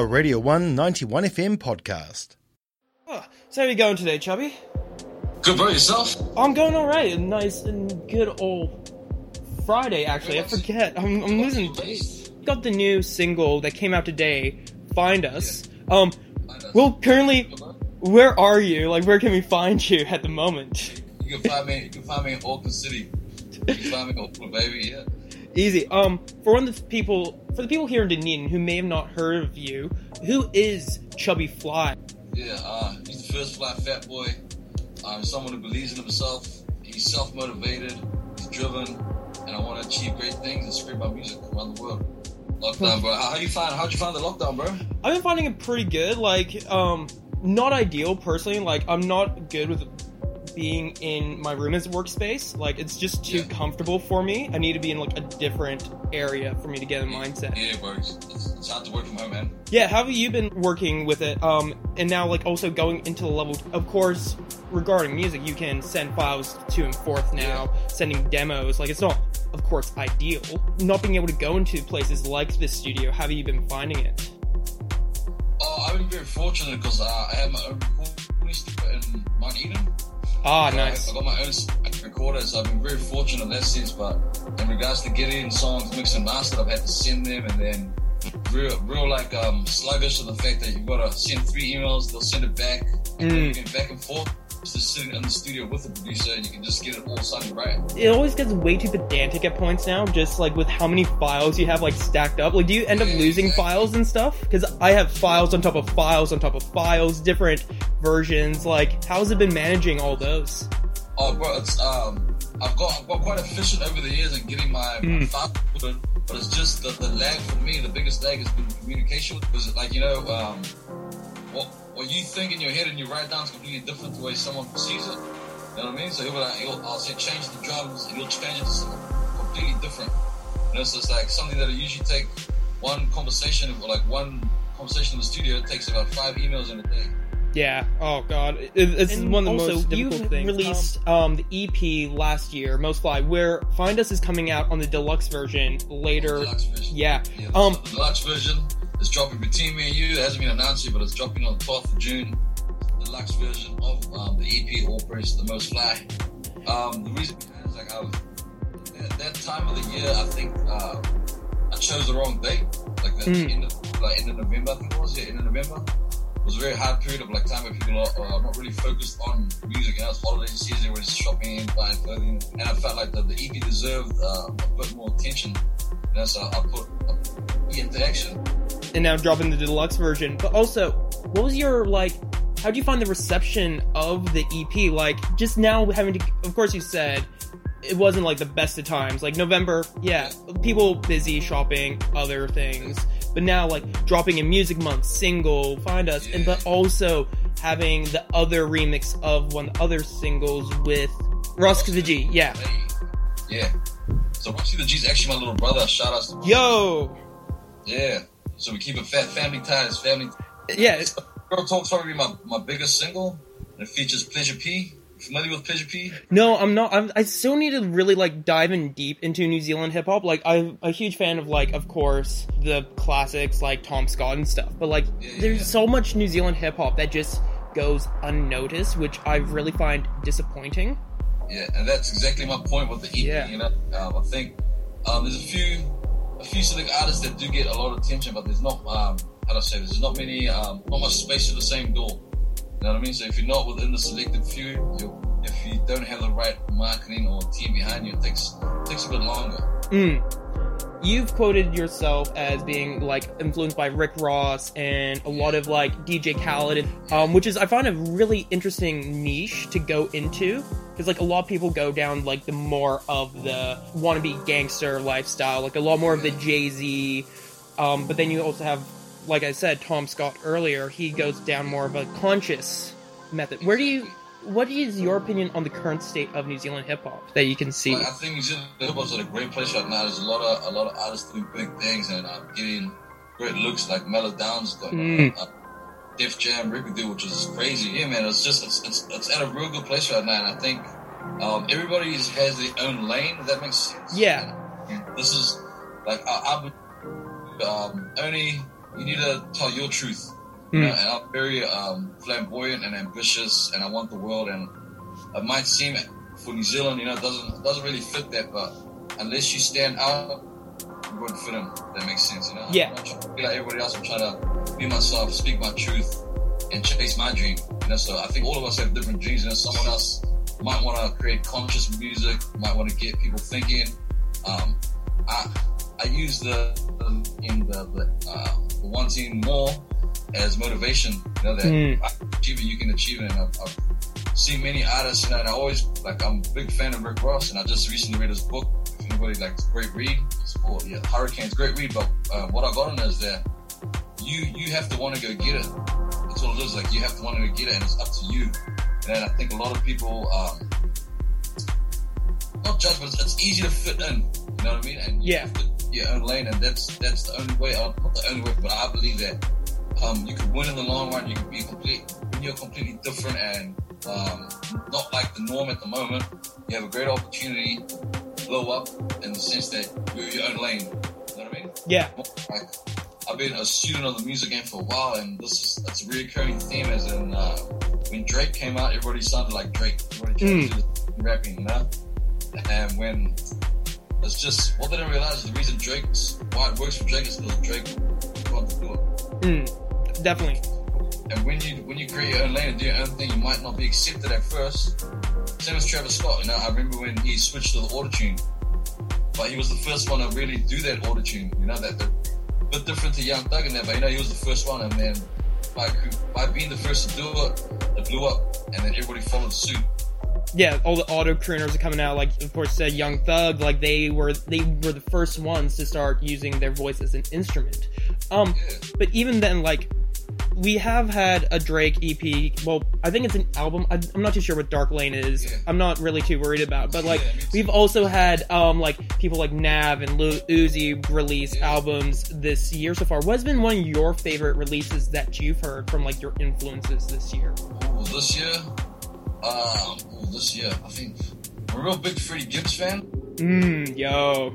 a Radio 191 FM podcast. Oh, so how are you going today, Chubby? Good, bro. Yourself? I'm going alright. A nice and good old Friday, actually. I forget. I'm, I'm losing days. Got the new single that came out today, Find Us. Um, well, currently, where are you? Like, where can we find you at the moment? You can find me. You can find me in Auckland City. You can find me in Auckland, baby. Yeah. Easy. Um, for one of the people, for the people here in Dunedin who may have not heard of you, who is Chubby Fly? Yeah. Uh, he's the first fly fat boy. I'm someone who believes in himself. He's self motivated. He's driven, and I want to achieve great things and spread my music around the world. Lockdown, bro. How, how you find? How'd you find the lockdown, bro? I've been finding it pretty good. Like, um, not ideal personally. Like, I'm not good with being in my room as a workspace. Like, it's just too Yeah. comfortable for me. I need to be in like a different area for me to get a mindset. Yeah, bro. It's, it's, it's hard to work from home, man. Yeah, how have you been working with it? Um, and now like also going into the level. Of course, regarding music, you can send files to and forth now, sending demos. Like it's not, of course, ideal. Not being able to go into places like this studio. How have you been finding it? Oh, I've been very fortunate because uh, I have my own Ah, So nice. I, I got my own recorder, so I've been very fortunate in that sense. But in regards to getting songs mixed and mastered, I've had to send them, and then real, real like um, sluggish to the fact that you've got to send three emails, they'll send it back, and Mm. then back and forth. Just sitting in the studio with the producer, and you can just get it all sounding right. It always gets way too pedantic at points now, just like with how many files you have like stacked up. Like, do you end up Yeah, losing exactly. files and stuff? Because I have files on top of files on top of files, different versions. Like, how's it been managing all those? Oh, bro, it's um, I've got I've got quite efficient over the years in getting my, my Mm. file but it's just the, the lag for me. The biggest lag has been communication because, like you know, um, what what you think in your head and you write down is completely different to the way someone perceives it. You know what I mean? So he'll be like, he'll, I'll say change the drums, and he'll change it to something completely different. You know, so it's like something that usually take one conversation or like one conversation in the studio it takes about five emails in a day. Yeah. Oh God. It, it's And one of the also, most you difficult things. Released um, the EP last year, Most Fly, where Find Us is coming out on the deluxe version later. Deluxe version. Yeah. Yeah, Um, the deluxe version is dropping between me and you. It hasn't been announced yet, but it's dropping on the 12th of June. The deluxe version of um, the EP, All Praise the Most Fly. Um, the reason is like I was, at that time of the year, I think uh, I chose the wrong date. Like the Mm. end, of, like end of November, I think it was. Yeah, end of November. It was a very hard period of like time where people are uh, not really focused on music. You know, it's holiday season, everybody's shopping, buying clothing, and I felt like the, the EP deserved uh, a bit more attention. You know, so I put, I put it into action. And now dropping the deluxe version. But also, what was your like? How do you find the reception of the EP? Like, just now having to, of course, you said it wasn't like the best of times. Like November, yeah, people busy shopping, other things. But now, like dropping a music month single, find us, and but also having the other remix of one of the other singles with Rusk the G. Yeah, yeah. So Roxy the G's actually my little brother. Shout out to yo, Yeah. So we keep it fat family ties, family. yeah. Girl Talk's probably my, my biggest single. And it features Pleasure P. You familiar with Pleasure P? No, I'm not. I'm, I still need to really like dive in deep into New Zealand hip hop. Like, I'm a huge fan of like, of course, the classics like Tom Scott and stuff. But like, Yeah, yeah, there's yeah. so much New Zealand hip hop that just goes unnoticed, which I really find disappointing. Yeah, and that's exactly my point with the EP. Yeah. You know, um, I think um, there's a few, a few select artists that do get a lot of attention, but there's not, um, how do I say, this? there's not many, um, not much space to the same door. You know what I mean? So if you're not within the selected few, if you don't have the right marketing or team behind you, it takes takes a bit longer. Mm. You've quoted yourself as being like influenced by Rick Ross and a lot of like DJ Khaled, um, which is I find a really interesting niche to go into because like a lot of people go down like the more of the wannabe gangster lifestyle, like a lot more of the Jay Z. Um, but then you also have, like I said, Tom Scott earlier. He goes down more of a conscious method. Where do you? What is your opinion on the current state of New Zealand hip hop that you can see? I think New Zealand hip hop's at a great place right now. There's a lot of a lot of artists doing big things and uh, getting great looks. Like Melodownz got Mm. uh, Def Jam, Ricky Do, which is crazy. Yeah, man, it's just it's, it's it's at a real good place right now, and I think um, everybody has their own lane. If that makes sense. Yeah. And this is like I, I've um, only you need to tell your truth. Know, and I'm very um, flamboyant and ambitious, and I want the world. And it might seem for New Zealand, you know, it doesn't doesn't really fit that, but unless you stand out, you won't fit in. That makes sense, you know. Yeah. I'm not trying to be like everybody else. I'm trying to be myself, speak my truth, and chase my dream. You know, so I think all of us have different dreams. You know, someone else might want to create conscious music, might want to get people thinking. Um, I I use the, the in the, the, uh, the wanting more as motivation. You know that Mm. I can achieve it, you can achieve it. And I've, I've seen many artists, and I always like I'm a big fan of Rick Ross, and I just recently read his book. If anybody likes great read, it's called yeah, Hurricanes, great read. But uh, what I got on is that you you have to want to go get it. That's all it is. Like you have to want to go get it, and it's up to you. And I think a lot of people, um, not judge, but it's, it's easy to fit in. You know what I mean? And you Yeah. fit your own lane, and that's that's the only way. Not the only way, but I believe that um, you can win in the long run. You can be complete when you're completely different and um, not like the norm at the moment. You have a great opportunity to blow up in the sense that you're your own lane. You know what I mean? Yeah. Like, I've been a student of the music game for a while, and this is it's a reoccurring theme. As in, uh, when Drake came out, everybody sounded like Drake. Everybody tried to do the rapping, you know. And when it's just what they don't realize is the reason Drake's why it works for Drake is because Drake wanted to do it. Mm. Definitely. And when you when you create your own lane and do your own thing, you might not be accepted at first. Same as Travis Scott. You know, I remember when he switched to the autotune, but he was the first one to really do that autotune. You know, that the bit different to Young Thug and that, but you know, he was the first one, and then by by being the first to do it, it blew up, and then everybody followed suit. yeah, all the auto crooners are coming out. Like, of course, said Young Thug. Like, they were they were the first ones to start using their voice as an instrument. Um, but even then, like, we have had a Drake EP. Well, I think it's an album. I, I'm not too sure what Dark Lane is. Yeah. I'm not really too worried about. But like, Yeah, we've also had um like people like Nav and Lil Uzi release Yeah. albums this year so far. What's been one of your favorite releases that you've heard from like your influences this year? Ooh, this year, um, ooh, this year, I think I'm a real big Freddie Gibbs fan. Mmm, yo.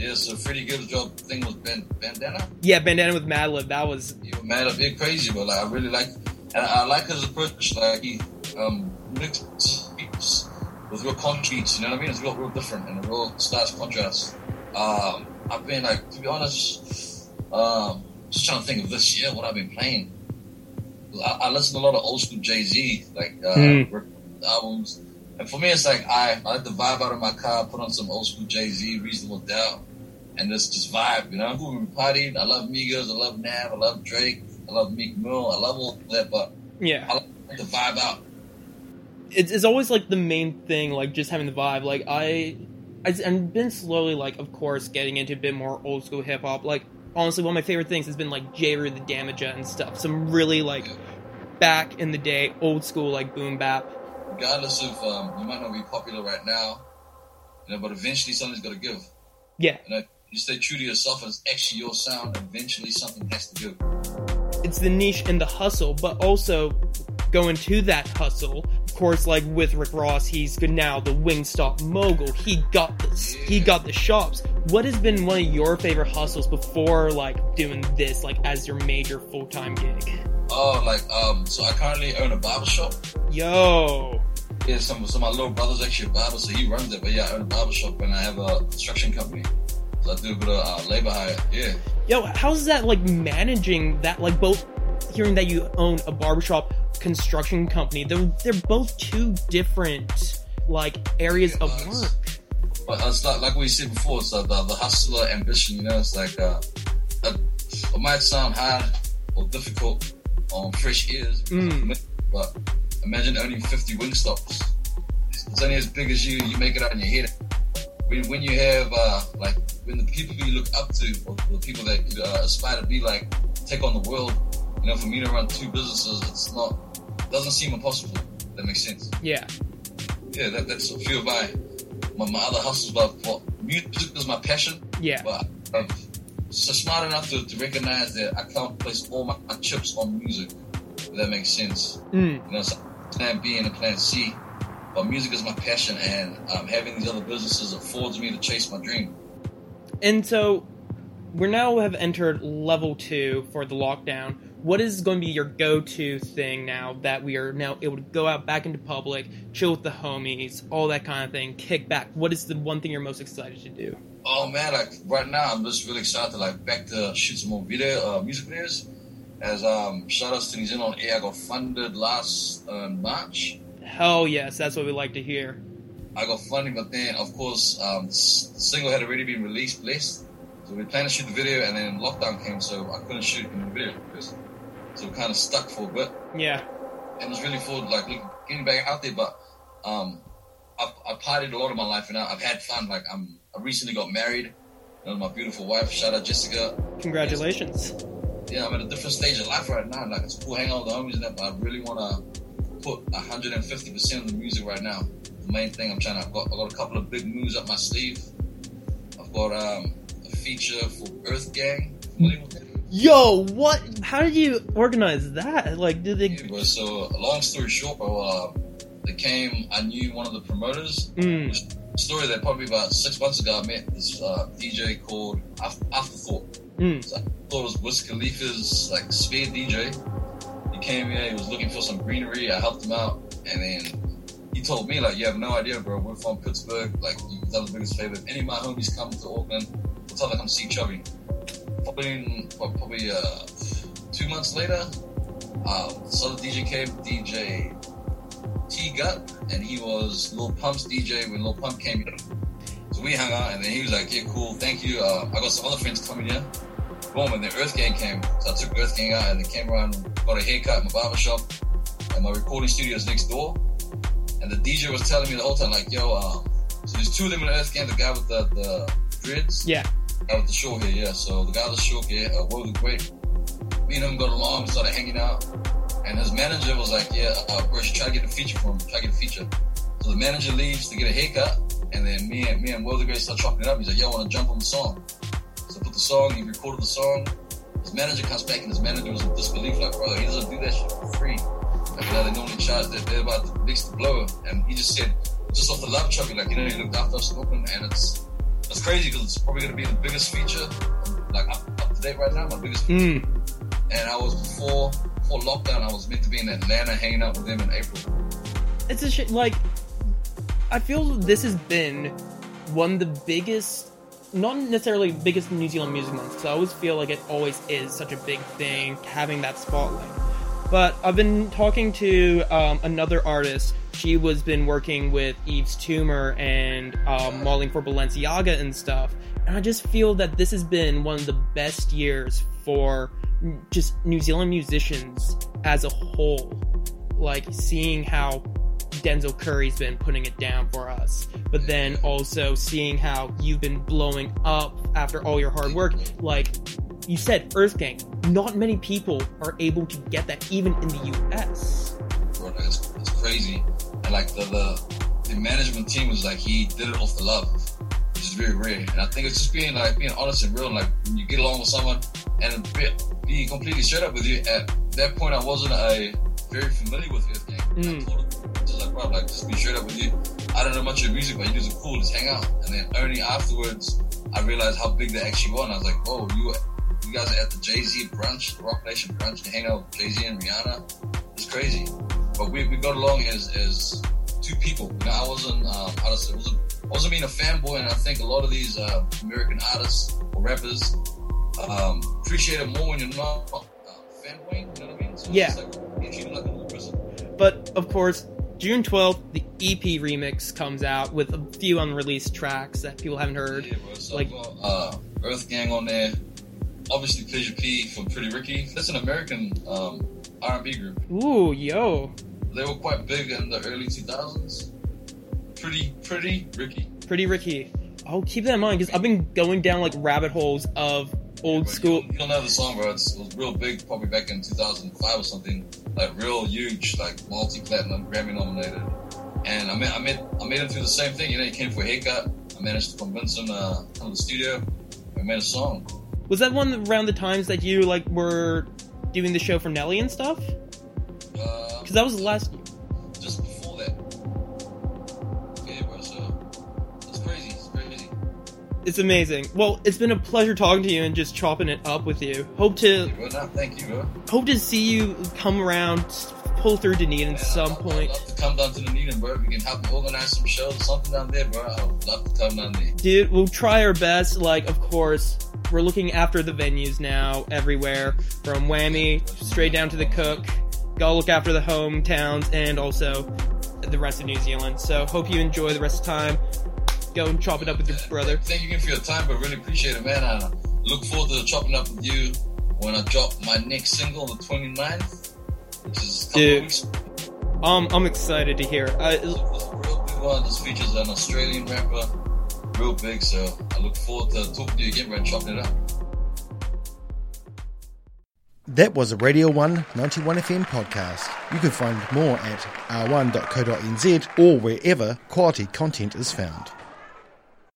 Yeah, so Freddie Gibbs dropped thing with ben, Bandana. Yeah, Bandana with Madlib. That was You were mad a bit crazy, but like I really like, and I like his approach. Like he um mixed beats with real contrasts. You know what I mean? It's real, real different and a real stark contrast. Um, I've been like, to be honest, um, just trying to think of this year what I've been playing. I, I listen to a lot of old school Jay Z, like uh, rap albums. And for me, it's like I, I like to vibe out of my car, put on some old school Jay Z, Reasonable Doubt, and just just vibe, you know. Partied. I love Migos, I love Nav, I love Drake, I love Meek Mill, I love all that, but yeah. I like to vibe out. it's, it's always like the main thing, like just having the vibe. Like I, I and been slowly like, of course, getting into a bit more old school hip hop. Like honestly, one of my favorite things has been like Jeru the Damaja and stuff. Some really like back in the day, old school like boom bap. Regardless of um, you might not be popular right now, you know, but eventually something's got to give. Yeah, You know, you stay true to yourself, and it's actually your sound. Eventually, something has to give. it's the niche and the hustle, but also going to that hustle. Of course, like with Rick Ross, he's good now the Wingstop mogul. He got the he got the shops. What has been one of your favorite hustles before like doing this, like as your major full time gig? Oh, like um, so I currently own a barber shop. Yo, Yeah, some so my little brother's actually a barber, so he runs it. But yeah, I own a barber shop and I have a construction company. So I do a bit of uh, labor hire. Yeah. yo, how's that like managing that? Like both hearing that you own a barbershop construction company, they're they're both two different like areas of Yeah, work. But it's like, like we said before, it's uh, the, the hustler ambition, you know, it's like, uh, uh, it might sound hard or difficult on fresh ears, Mm. but imagine owning 50 wing stops. It's only as big as you, you make it out in your head. When, when you have, uh, like, people you look up to, or the people that you uh, aspire to be like, take on the world, you know, for me to run two businesses, it's not, doesn't seem impossible. That makes sense Yeah. yeah, that, that's a few of my, my, my other hustles. But what music is my passion. Yeah. But I'm so smart enough to, to recognize that I can't place all my, my chips on music. That makes sense. Mm. You know, so plan B and a plan C. But music is my passion, and um, having these other businesses affords me to chase my dream. And so, we're now have entered level two for the lockdown. What is going to be your go-to thing now that we are now able to go out back into public, chill with the homies, all that kind of thing, kick back? What is the one thing you're most excited to do? Oh man, like right now, I'm just really excited to like back to shoot some more video, uh, music videos. As um, shout outs to New Zealand on Air, got funded last uh, March. Hell yes, that's what we like to hear. I got funding, but then of course um, the single had already been released, blessed. So we planned to shoot the video, and then lockdown came, so I couldn't shoot in the video. Because, so we're kind of stuck for a bit. Yeah. And it was really for like getting back out there, but um, I've, I've partied a lot of my life, and I've had fun. Like I'm, I recently got married. You know, my beautiful wife, shout out Jessica. Congratulations. Yeah, I'm at a different stage of life right now. Like it's cool hanging out with the homies and that, but I really want to put 150 percent of the music right now. The main thing I'm trying to, I've got, I've got a couple of big moves up my sleeve. I've got um, a feature for Earth Gang. Yo, what? How did you organize that? Like, did they? Yeah, bro, so, long story short, bro, uh, they came. I knew one of the promoters. Mm. Story that probably about six months ago, I met this uh, DJ called Afterthought. Mm. So I thought it was Wiz Khalifa's like spare DJ. Came here. He was looking for some greenery. I helped him out, and then he told me like, "You have no idea, bro. We're from Pittsburgh. Like, done the biggest favor. If any of my homies come to Auckland, we'll tell them come see Chubby." Probably, what, probably uh, two months later, uh, so the DJ came, DJ T Gut, and he was Lil Pump's DJ when Lil Pump came here. So we hung out, and then he was like, "Yeah, cool, thank you. Uh, I got some other friends coming here." Boom, and the Earth Gang came. So I took Earth Gang out, and they came around, got a haircut in my barber shop, and my recording studio is next door. And the DJ was telling me the whole time, like, "Yo, uh, so there's two of them in the Earth Gang. The guy with the, the dreads, Yeah. the guy with the short hair, yeah. So the guy with the short hair, uh, the Great. Me and him got along, started hanging out, and his manager was like, "Yeah, uh, bro, you should try to get a feature from him. Try to get a feature." So the manager leaves to get a haircut, and then me and me and Will the Great start chopping it up. He's like, "Yo, I want to jump on the song." So I put the song, he recorded the song. His manager comes back, and his manager was in disbelief, like, "Bro, he doesn't do that shit for free." Like, you know, they normally charge, they're, they're about the next to blow. And he just said, just off the love chubby, like, you know, he looked after us in Auckland, and it's it's crazy because it's probably going to be the biggest feature, like up, up to date right now, my biggest feature. Mm. And I was before before lockdown, I was meant to be in Atlanta hanging out with him in April. It's a shit. Like, I feel this has been one of the biggest, not necessarily biggest New Zealand music months, because I always feel like it always is such a big thing having that spotlight. But I've been talking to um, another artist. She was been working with Yves Tumor and um, modeling for Balenciaga and stuff. And I just feel that this has been one of the best years for just New Zealand musicians as a whole. Like seeing how Denzel Curry's been putting it down for us, but then also seeing how you've been blowing up after all your hard work. Like you said, Earth Gang. Not many people are able to get that, even in the U.S. Bro, it's, it's crazy. And like the, the the management team was like he did it off the love, which is very rare. And I think it's just being like being honest and real. Like when you get along with someone and be, be completely straight up with you. At that point, I wasn't a very familiar with Earth Gang. Mm. Bro, like just be straight up with you. I don't know much of your music, but you guys are cool. Let's hang out. And then only afterwards, I realized how big they actually were. And I was like, oh, you you guys are at the Jay Z brunch, the Roc Nation brunch, to hang out with Jay Z and Rihanna. It's crazy. But we, we got along as, as two people. You know, I wasn't, um, how to say, wasn't, I wasn't being a fanboy, and I think a lot of these uh, American artists or rappers um, appreciate it more when you're not uh, fanboying. You know what I mean? So Yeah. It's like, you treat them like a little person. But of course, June 12th, the EP remix comes out with a few unreleased tracks that people haven't heard. Yeah, bro. So Like- got uh, Earth Gang on there. Obviously, Pleasure P from Pretty Ricky. That's an American um, R&B group. Ooh, yo. They were quite big in the early 2000s. Pretty, pretty Ricky. Pretty Ricky. I'll keep that in mind because I've been going down like rabbit holes of old But school. You don't know the song, bro. It's, it was real big, probably back in 2005 or something. Like real huge, like multi-platinum, Grammy nominated. And I met, I met, I made him through the same thing. You know, he came for a haircut. I managed to convince him uh, to come to the studio. We made a song. Was that one around the times that you like were doing the show for Nelly and stuff? Uh, Because that was the last. It's crazy. It's crazy. it's amazing. Well, it's been a pleasure talking to you and just chopping it up with you. Hope to thank you, bro. hope to see you come around, pull through Dunedin at some I'd, point. I'd love to come down to Dunedin, bro. We can help organize some shows something down there, bro. I'd love to come down there. Dude, we'll try our best. Like, of course, we're looking after the venues now everywhere, from Whammy straight down to the Cook. Gotta look after the hometowns and also the rest of New Zealand. So, hope you enjoy the rest of the time. Go and chop it up with your brother. Thank you again for your time, but really appreciate it, man. I look forward to chopping up with you when I drop my next single, on the 29th, which is a couple Dude. of weeks. Um, I'm excited to hear. I, It's a real big one. This features an Australian rapper, real big. So I look forward to talking to you again, bro, and chopping it up. That was a Radio 1 91 FM podcast. You can find more at r1.co.nz or wherever quality content is found.